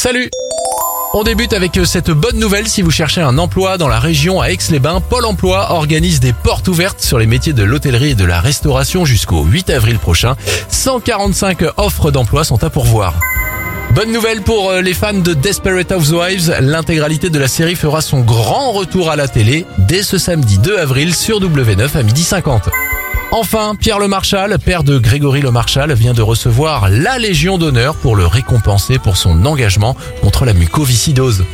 Salut on débute avec cette bonne nouvelle si vous cherchez un emploi dans la région à Aix-les-Bains. Pôle emploi organise des portes ouvertes sur les métiers de l'hôtellerie et de la restauration jusqu'au 8 avril prochain. 145 offres d'emploi sont à pourvoir. Bonne nouvelle pour euh, les fans de Desperate Housewives, l'intégralité de la série fera son grand retour à la télé dès ce samedi 2 avril sur W9 à 12h50. Enfin, Pierre Le Marchal, père de Grégory Le Marchal, vient de recevoir la Légion d'honneur pour le récompenser pour son engagement contre la mucoviscidose.